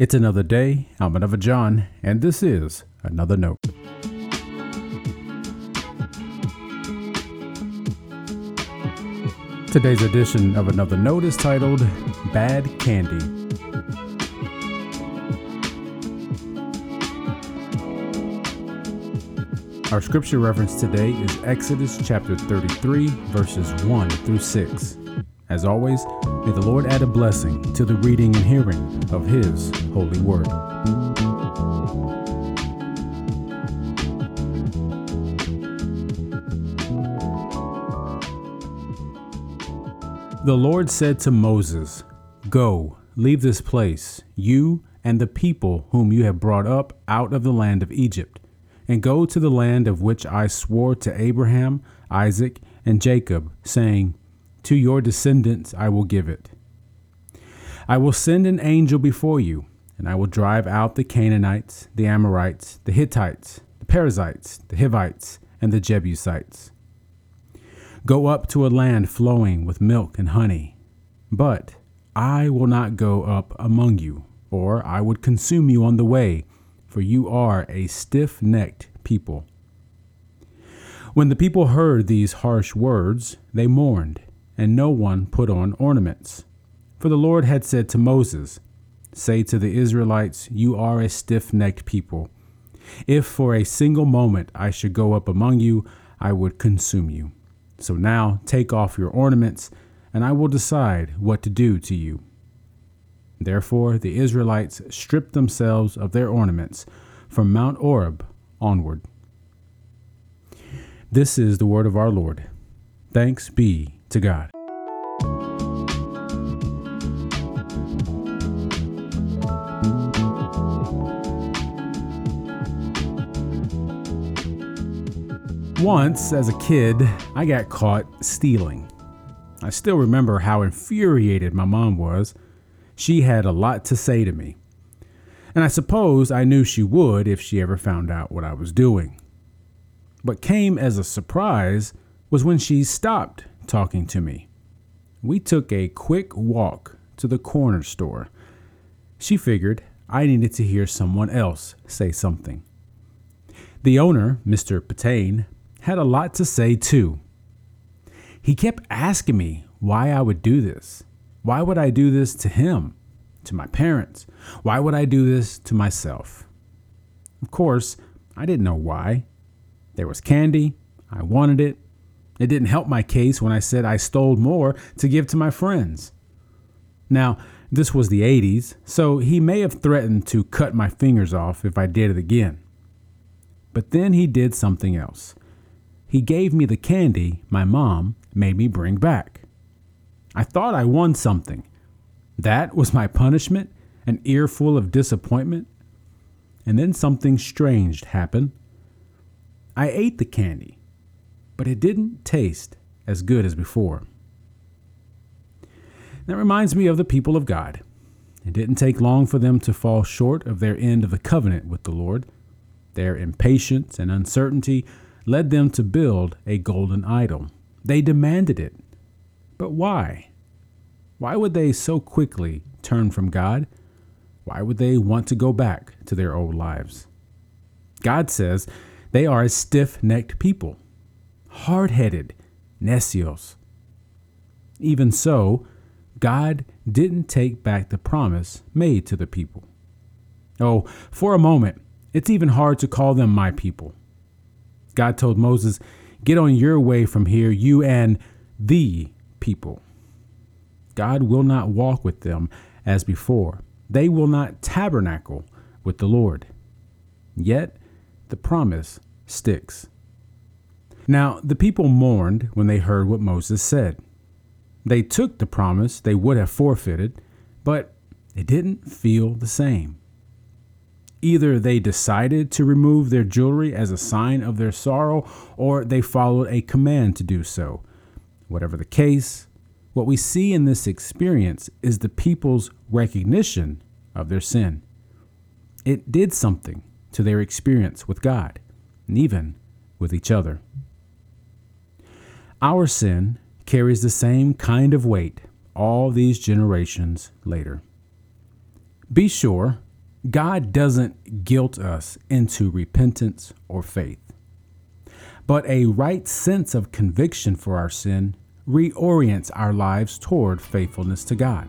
It's another day. I'm another John, and this is another note. Today's edition of Another Note is titled Bad Candy. Our scripture reference today is Exodus chapter 33, verses 1 through 6. As always, may the Lord add a blessing to the reading and hearing of His holy word. The Lord said to Moses, Go, leave this place, you and the people whom you have brought up out of the land of Egypt, and go to the land of which I swore to Abraham, Isaac, and Jacob, saying, to your descendants I will give it. I will send an angel before you, and I will drive out the Canaanites, the Amorites, the Hittites, the Perizzites, the Hivites, and the Jebusites. Go up to a land flowing with milk and honey. But I will not go up among you, or I would consume you on the way, for you are a stiff necked people. When the people heard these harsh words, they mourned and no one put on ornaments. For the Lord had said to Moses, Say to the Israelites, You are a stiff necked people. If for a single moment I should go up among you, I would consume you. So now take off your ornaments, and I will decide what to do to you. Therefore the Israelites stripped themselves of their ornaments from Mount Horeb onward. This is the word of our Lord. Thanks be to God. Once, as a kid, I got caught stealing. I still remember how infuriated my mom was. She had a lot to say to me. And I suppose I knew she would if she ever found out what I was doing. What came as a surprise was when she stopped talking to me. We took a quick walk to the corner store. She figured I needed to hear someone else say something. The owner, Mr. Patain, had a lot to say too. He kept asking me why I would do this. Why would I do this to him, to my parents? Why would I do this to myself? Of course, I didn't know why. There was candy, I wanted it, it didn't help my case when I said I stole more to give to my friends. Now, this was the 80s, so he may have threatened to cut my fingers off if I did it again. But then he did something else. He gave me the candy my mom made me bring back. I thought I won something. That was my punishment, an earful of disappointment. And then something strange happened. I ate the candy but it didn't taste as good as before. That reminds me of the people of God. It didn't take long for them to fall short of their end of the covenant with the Lord. Their impatience and uncertainty led them to build a golden idol. They demanded it. But why? Why would they so quickly turn from God? Why would they want to go back to their old lives? God says they are a stiff necked people hard headed, necios. Even so, God didn't take back the promise made to the people. Oh, for a moment, it's even hard to call them my people. God told Moses, Get on your way from here, you and the people. God will not walk with them as before. They will not tabernacle with the Lord. Yet the promise sticks. Now, the people mourned when they heard what Moses said. They took the promise they would have forfeited, but it didn't feel the same. Either they decided to remove their jewelry as a sign of their sorrow, or they followed a command to do so. Whatever the case, what we see in this experience is the people's recognition of their sin. It did something to their experience with God, and even with each other. Our sin carries the same kind of weight all these generations later. Be sure God doesn't guilt us into repentance or faith, but a right sense of conviction for our sin reorients our lives toward faithfulness to God.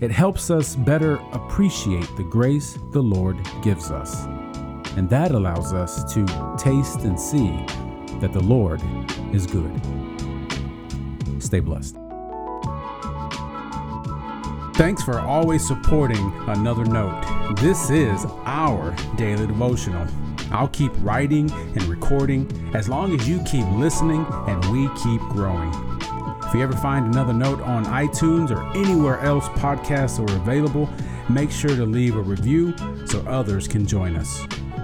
It helps us better appreciate the grace the Lord gives us, and that allows us to taste and see that the Lord is good. Stay blessed. Thanks for always supporting Another Note. This is our daily devotional. I'll keep writing and recording as long as you keep listening and we keep growing. If you ever find another note on iTunes or anywhere else podcasts are available, make sure to leave a review so others can join us.